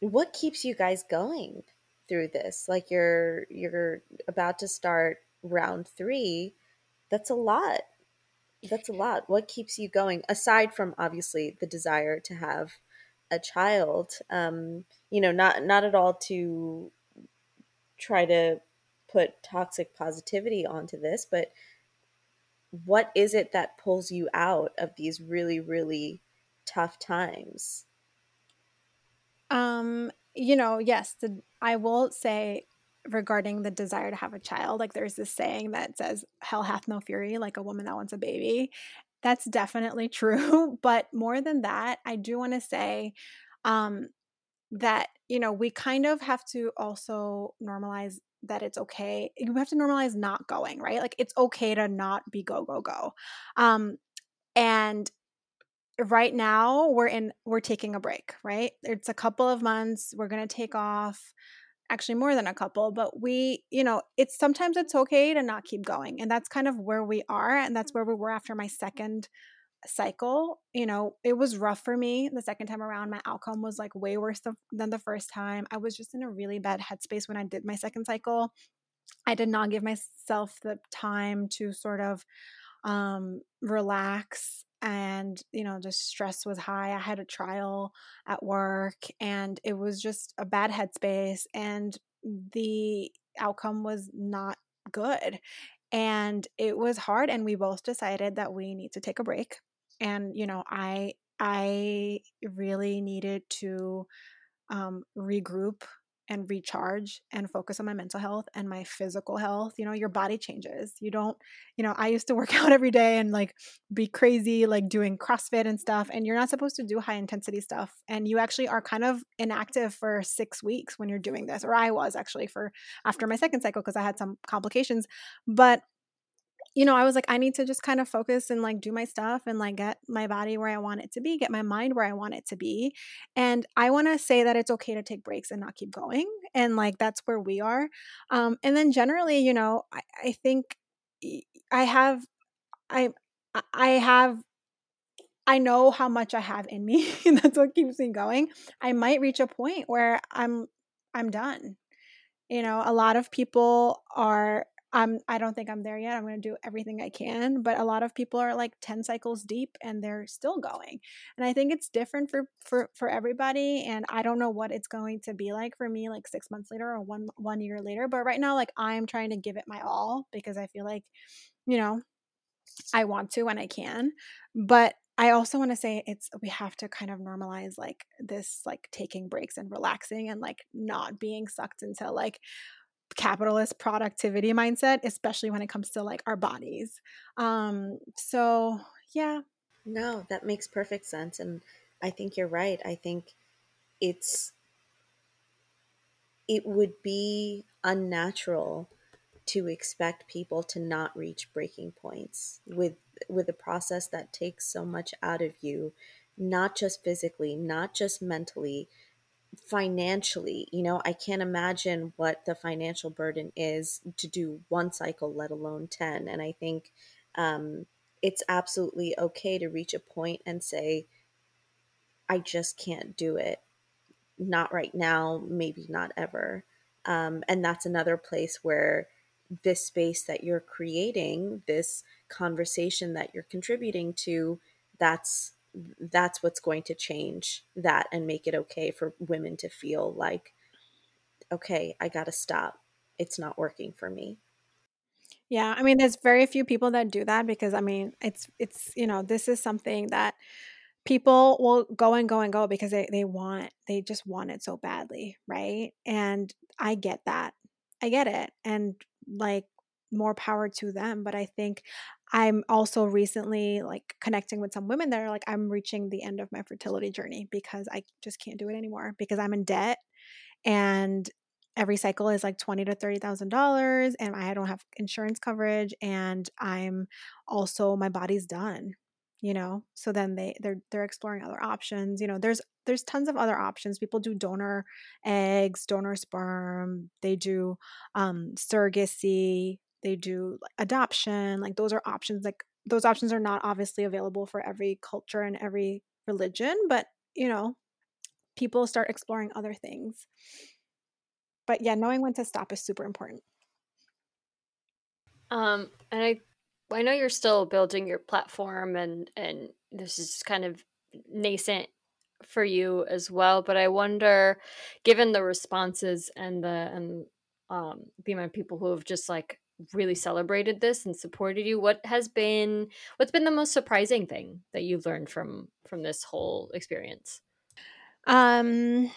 what keeps you guys going through this? Like you're you're about to start round three. That's a lot. That's a lot. What keeps you going aside from obviously the desire to have a child? Um you know not not at all to try to put toxic positivity onto this but what is it that pulls you out of these really really tough times Um, you know, yes, the, I will say regarding the desire to have a child, like there's this saying that says, Hell hath no fury, like a woman that wants a baby. That's definitely true. But more than that, I do want to say um, that, you know, we kind of have to also normalize that it's okay. You have to normalize not going, right? Like it's okay to not be go, go, go. Um, and right now we're in we're taking a break right? It's a couple of months we're going to take off actually more than a couple but we you know it's sometimes it's okay to not keep going and that's kind of where we are and that's where we were after my second cycle you know? It was rough for me the second time around my outcome was like way worse than the first time i was just in a really bad headspace when i did my second cycle. I did not give myself the time to sort of um relax and you know just stress was high. I had a trial at work and it was just a bad headspace and the outcome was not good and it was hard and we both decided that we need to take a break and you know i i really needed to um, regroup and recharge and focus on my mental health and my physical health. You know, your body changes. You don't, you know, I used to work out every day and like be crazy, like doing CrossFit and stuff. And you're not supposed to do high intensity stuff. And you actually are kind of inactive for six weeks when you're doing this. Or I was actually for after my second cycle because I had some complications. But you know, I was like, I need to just kind of focus and like do my stuff and like get my body where I want it to be, get my mind where I want it to be. And I want to say that it's okay to take breaks and not keep going. And like that's where we are. Um, and then generally, you know, I, I think I have, I, I have I know how much I have in me and that's what keeps me going. I might reach a point where I'm I'm done. You know, a lot of people are I'm I don't think I'm there yet. I'm going to do everything I can, but a lot of people are like 10 cycles deep and they're still going. And I think it's different for for for everybody and I don't know what it's going to be like for me like 6 months later or 1 1 year later, but right now like I'm trying to give it my all because I feel like you know, I want to when I can. But I also want to say it's we have to kind of normalize like this like taking breaks and relaxing and like not being sucked into like capitalist productivity mindset, especially when it comes to like our bodies. Um, so yeah. No, that makes perfect sense. And I think you're right. I think it's, it would be unnatural to expect people to not reach breaking points with with a process that takes so much out of you not just physically not just mentally financially, you know, I can't imagine what the financial burden is to do one cycle, let alone 10. And I think um, it's absolutely okay to reach a point and say, I just can't do it. Not right now, maybe not ever. Um, and that's another place where this space that you're creating, this conversation that you're contributing to, that's that's what's going to change that and make it okay for women to feel like okay, I got to stop. It's not working for me. Yeah, I mean, there's very few people that do that because I mean, it's it's you know, this is something that people will go and go and go because they they want they just want it so badly, right? And I get that. I get it. And like more power to them, but I think I'm also recently like connecting with some women that are like I'm reaching the end of my fertility journey because I just can't do it anymore because I'm in debt and every cycle is like twenty to thirty thousand dollars, and I don't have insurance coverage, and I'm also my body's done. You know, so then they they're they're exploring other options. You know, there's there's tons of other options. People do donor eggs, donor sperm. They do um, surrogacy. They do adoption. Like those are options. Like those options are not obviously available for every culture and every religion, but you know, people start exploring other things but yeah, knowing when to stop is super important. Um, and I, I know you're still building your platform, and and this is kind of nascent for you as well. But I wonder, given the responses and the and um, amount of people who have just like really celebrated this and supported you, what has been what's been the most surprising thing that you've learned from from this whole experience? Um,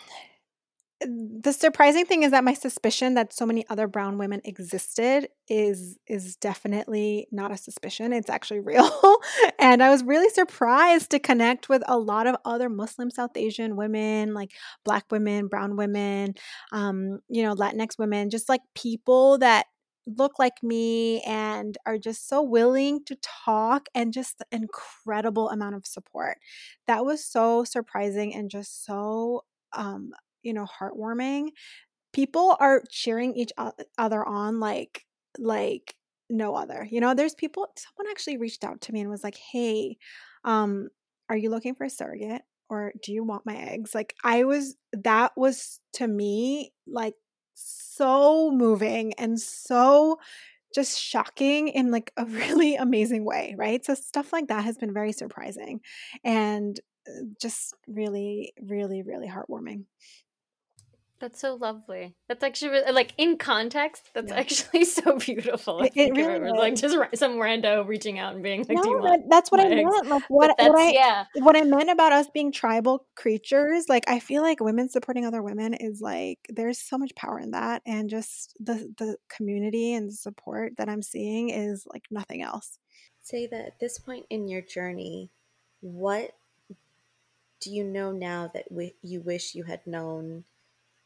the surprising thing is that my suspicion that so many other brown women existed is is definitely not a suspicion it's actually real and i was really surprised to connect with a lot of other muslim south asian women like black women brown women um, you know latinx women just like people that look like me and are just so willing to talk and just incredible amount of support. That was so surprising and just so um, you know heartwarming. People are cheering each other on like like no other you know there's people someone actually reached out to me and was like hey um are you looking for a surrogate or do you want my eggs? Like i was that was to me like so moving and so just shocking in like a really amazing way right? So stuff like that has been very surprising and uh, just really really really heartwarming that's so lovely. That's actually like in context. That's yeah. actually so beautiful. It, it really it like just some rando reaching out and being like, "No, that, that's what I eggs? meant. Like what, what I yeah. what I meant about us being tribal creatures. Like I feel like women supporting other women is like there's so much power in that, and just the the community and support that I'm seeing is like nothing else. Sayeda at this point in your journey, what do you know now that w- you wish you had known?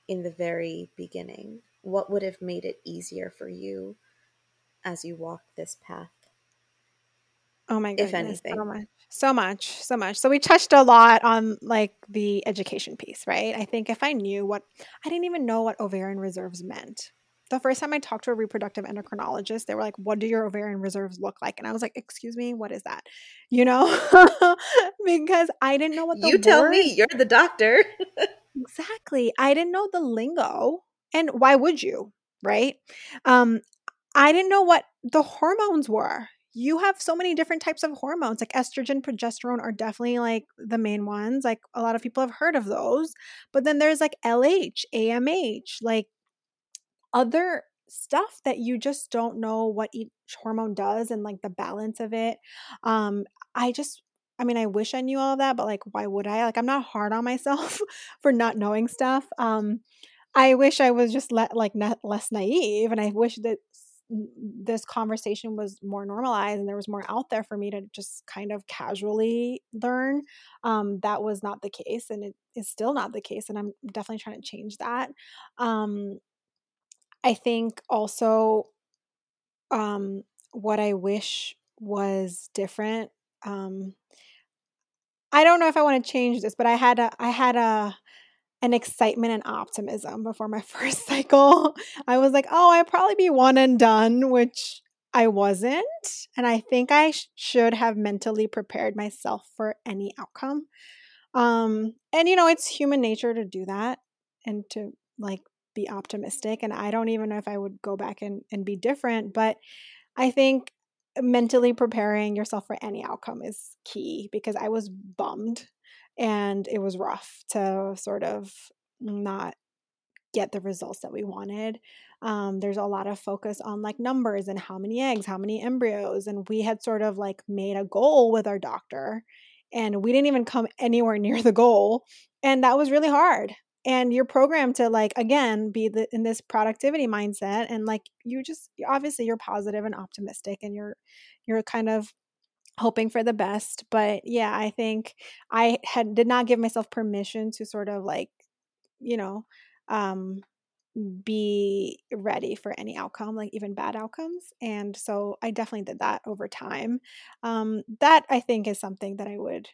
In the very beginning? What would have made it easier for you as you walk this path? Oh my goodness, if anything. so much, so much, so much. So we touched a lot on like the education piece, right? I think if I knew what I didn't even know what ovarian reserves meant. The first time I talked to a reproductive endocrinologist, they were like, "What do your ovarian reserves look like?" And I was like, "Excuse me, what is that?" You know, because I didn't know what the you tell me. You're the doctor. Exactly. I didn't know the lingo. And why would you? Right. Um, I didn't know what the hormones were. You have so many different types of hormones, like estrogen, progesterone are definitely like the main ones. Like a lot of people have heard of those. But then there's like LH, AMH, like other stuff that you just don't know what each hormone does and like the balance of it. Um, I just I mean, I wish I knew all that, but like, why would I? Like, I'm not hard on myself for not knowing stuff. Um, I wish I was just let like less naive, and I wish that this conversation was more normalized and there was more out there for me to just kind of casually learn. Um, that was not the case, and it is still not the case, and I'm definitely trying to change that. Um, I think also, um, what I wish was different. Um, I don't know if I want to change this, but I had a I had a an excitement and optimism before my first cycle. I was like, "Oh, I'd probably be one and done," which I wasn't, and I think I sh- should have mentally prepared myself for any outcome. Um, and you know, it's human nature to do that and to like be optimistic. And I don't even know if I would go back and, and be different. But I think mentally preparing yourself for any outcome is key because I was bummed and it was rough to sort of not get the results that we wanted. Um, there's a lot of focus on like numbers and how many eggs, how many embryos. And we had sort of like made a goal with our doctor and we didn't even come anywhere near the goal. And that was really hard. And you're programmed to like, again, be the, in this productivity mindset. And like, you just, obviously you're positive and optimistic and you're, you're kind of hoping for the best but yeah i think i had did not give myself permission to sort of like you know um be ready for any outcome like even bad outcomes and so i definitely did that over time um that i think is something that i would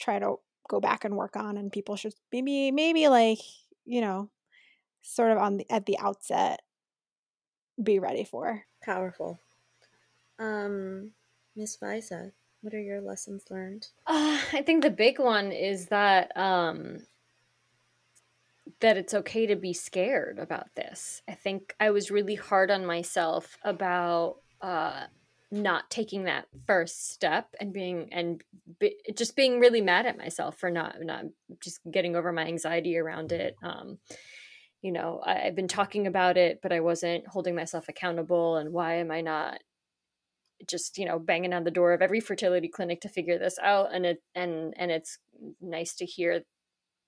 try to go back and work on and people should maybe maybe like you know sort of on the at the outset be ready for. Powerful. Um miss Faiza, what are your lessons learned? Uh, i think the big one is that um that it's okay to be scared about this. I think I was really hard on myself about uh, not taking that first step and being and be, just being really mad at myself for not not just getting over my anxiety around it. Um, you know, I, I've been talking about it, but I wasn't holding myself accountable. And why am I not just you know banging on the door of every fertility clinic to figure this out? And it and and it's nice to hear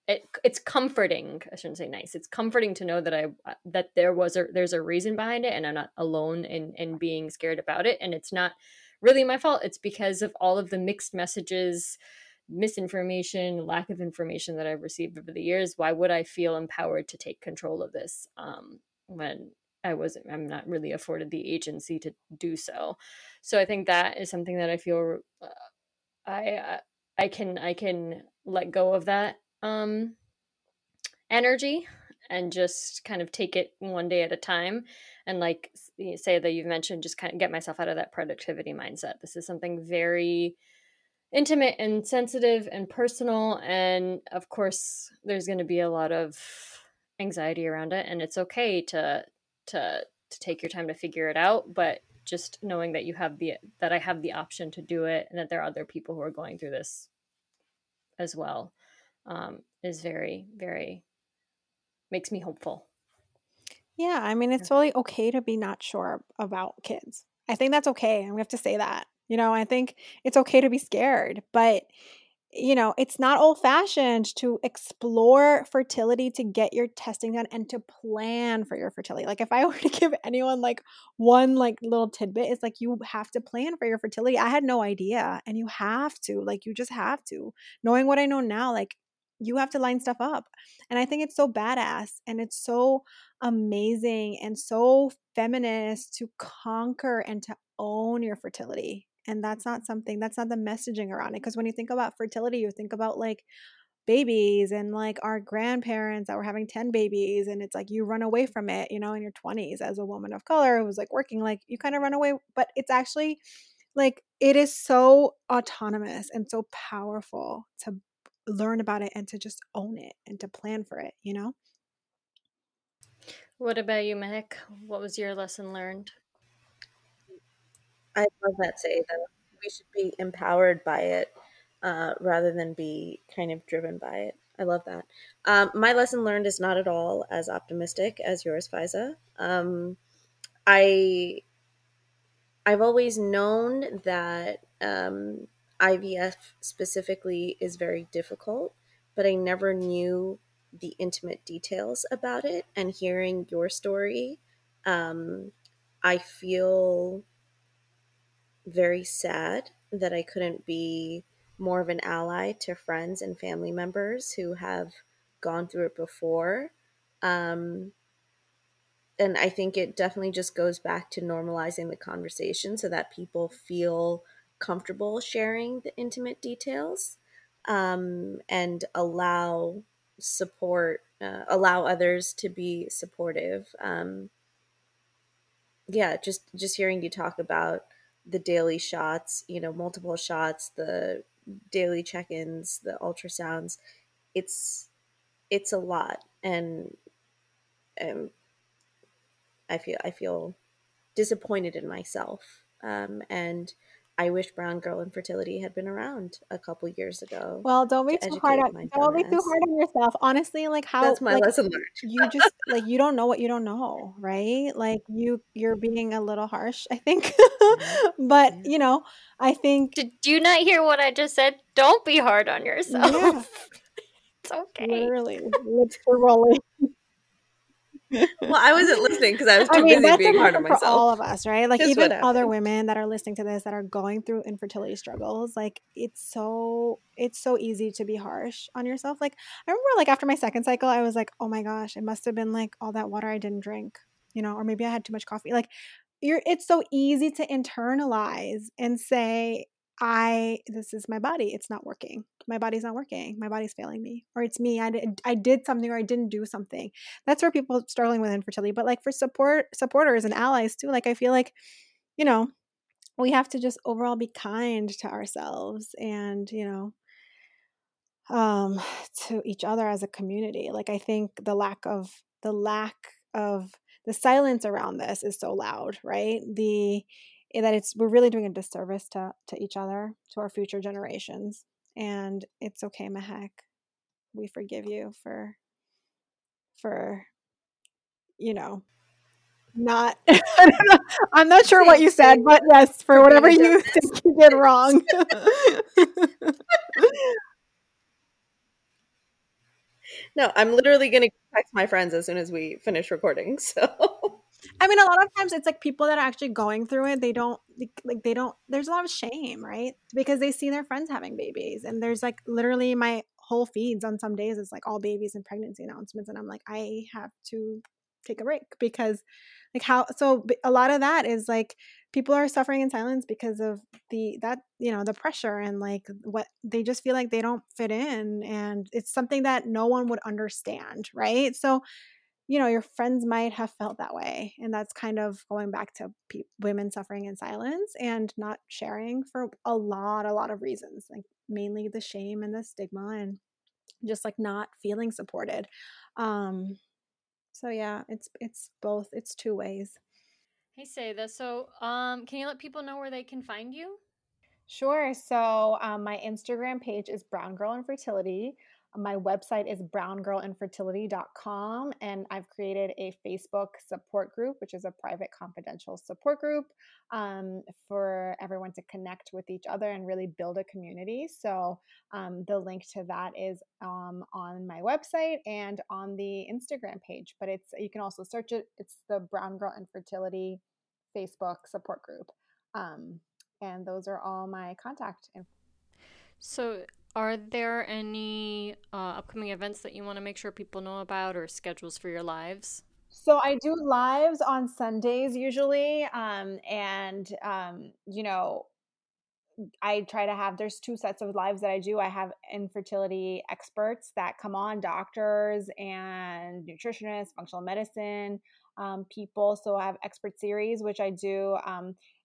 it, it's comforting. I shouldn't say nice. It's comforting to know that i uh, that there was a there's a reason behind it and i'm not alone in in being scared about it. And it's not really my fault. It's because of all of the mixed messages misinformation lack of information that i've received over the years. Why would i feel empowered to take control of this um, when i wasn't i'm not really afforded the agency to do so? So i think that is something that i feel uh, i uh, i can i can let go of that um, energy and just kind of take it one day at a time. And like say that you've mentioned just kind of get myself out of that productivity mindset. This is something very intimate and sensitive and personal and of course there's going to be a lot of anxiety around it and it's okay to to to take your time to figure it out but just knowing that you have the that I have the option to do it and that there are other people who are going through this as well um, is very, very makes me hopeful. Yeah, I mean, it's totally okay to be not sure about kids. I think that's okay. And we have to say that. You know, I think it's okay to be scared, but you know, it's not old fashioned to explore fertility to get your testing done and to plan for your fertility. Like, if I were to give anyone like one like little tidbit, it's like you have to plan for your fertility. I had no idea, and you have to, like, you just have to. Knowing what I know now, like, you have to line stuff up. And I think it's so badass and it's so amazing and so feminist to conquer and to own your fertility. And that's not something, that's not the messaging around it. Because when you think about fertility, you think about like babies and like our grandparents that were having 10 babies. And it's like you run away from it, you know, in your 20s as a woman of color who was like working, like you kind of run away. But it's actually like it is so autonomous and so powerful to learn about it and to just own it and to plan for it, you know? What about you, Mehak? What was your lesson learned? I love that say that we should be empowered by it uh, rather than be kind of driven by it. I love that. Um, my lesson learned is not at all as optimistic as yours, Faiza. Um, I I've always known that um, IVF specifically is very difficult, but I never knew the intimate details about it. And hearing your story, um, I feel very sad that I couldn't be more of an ally to friends and family members who have gone through it before. Um, and I think it definitely just goes back to normalizing the conversation so that people feel comfortable sharing the intimate details um, and allow support, uh, allow others to be supportive. Um, yeah, just just hearing you talk about the daily shots, you know, multiple shots, the daily check-ins, the ultrasounds, it's it's a lot, and am I feel I feel disappointed in myself. Um, and I wish Brown Girl Infertility had been around a couple years ago. Well, don't be too hard on don't be too hard on yourself. Honestly, like how that's my like, lesson learned. you just like you don't know what you don't know, right? Like you you're being a little harsh, I think. Mm-hmm. but yeah. you know, I think. Did you not hear what I just said? Don't be hard on yourself. Yeah. it's okay. Literally, literally well, I wasn't listening because I was too I mean, busy being hard on myself. For all of us, right? Like Just even other women that are listening to this that are going through infertility struggles, like it's so it's so easy to be harsh on yourself. Like I remember, like after my second cycle, I was like, oh my gosh, it must have been like all that water I didn't drink, you know, or maybe I had too much coffee. Like you're, it's so easy to internalize and say, I this is my body. It's not working. My body's not working. My body's failing me. Or it's me. I did I did something or I didn't do something. That's where people struggling with infertility. But like for support supporters and allies too, like I feel like, you know, we have to just overall be kind to ourselves and, you know, um to each other as a community. Like I think the lack of the lack of the silence around this is so loud, right? The Eh, that it's we're really doing a disservice to to each other, to our future generations. And it's okay, Mehak. We forgive you for for you know not I'm not sure what you said, but yes, for whatever you think you did wrong. no, I'm literally going to text my friends as soon as we finish recording. So I mean, a lot of times it's like people that are actually going through it, they don't like they don't there's a lot of shame, right? Because they see their friends having babies and there's like literally my whole feeds on some days is like all babies and pregnancy announcements and I'm like I have to take a break because like how so a lot of that is like people are suffering in silence because of the that you know the pressure and like what they just feel like they don't fit in and it's something that no one would understand right so you know your friends might have felt that way and that's kind of going back to pe- women suffering in silence and not sharing for a lot a lot of reasons like mainly the shame and the stigma and just like not feeling supported. Um so yeah it's it's both it's two ways. Hey Sayeda so um can you let people know where they can find you? Sure so um, my instagram page is brown girl infertility my website is browngirlinfertility.com, and I've created a Facebook support group, which is a private confidential support group um, for everyone to connect with each other and really build a community. So um, the link to that is um, on my website and on the Instagram page. But it's you can also search it. It's the Brown Girl Infertility Facebook support group, um, and those are all my contact. Info. So are there any uh, upcoming events that you want to make sure people know about or schedules for your lives? So I do lives on Sundays usually, um, and um, you know, I try to have. There's two sets of lives that I do. I have infertility experts that come on, doctors and nutritionists, functional medicine um, people. So I have expert series, which I do.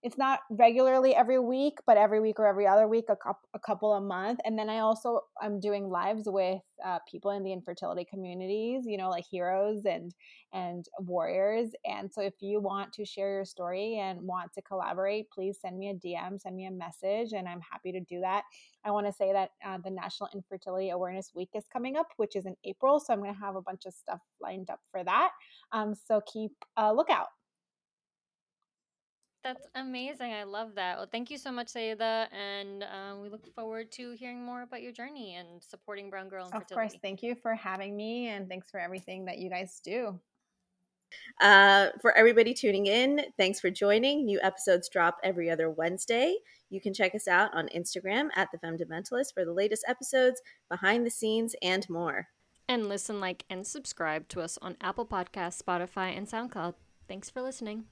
It's not regularly every week, but every week or every other week, a, couple, a couple a month. And then I also I'm doing lives with uh, people in the infertility communities, you know, like heroes and and warriors. And so if you want to share your story and want to collaborate, please send me a DM, send me a message, and I'm happy to do that. I want to say that uh, the National Infertility Awareness Week is coming up, which is in April. So I'm going to have a bunch of stuff lined up for that. Um, so keep a lookout. That's amazing. I love that. Well, thank you so much, Sayeda. And um, we look forward to hearing more about your journey and supporting Brown Girl Infertility. Of course. Thank you for having me. And thanks for everything that you guys do. Uh, for everybody tuning in, thanks for joining. New episodes drop every other Wednesday. You can check us out on Instagram at The Fundamentalist for the latest episodes, behind the scenes, and more. And listen, like, and subscribe to us on Apple Podcasts, Spotify, and SoundCloud. Thanks for listening.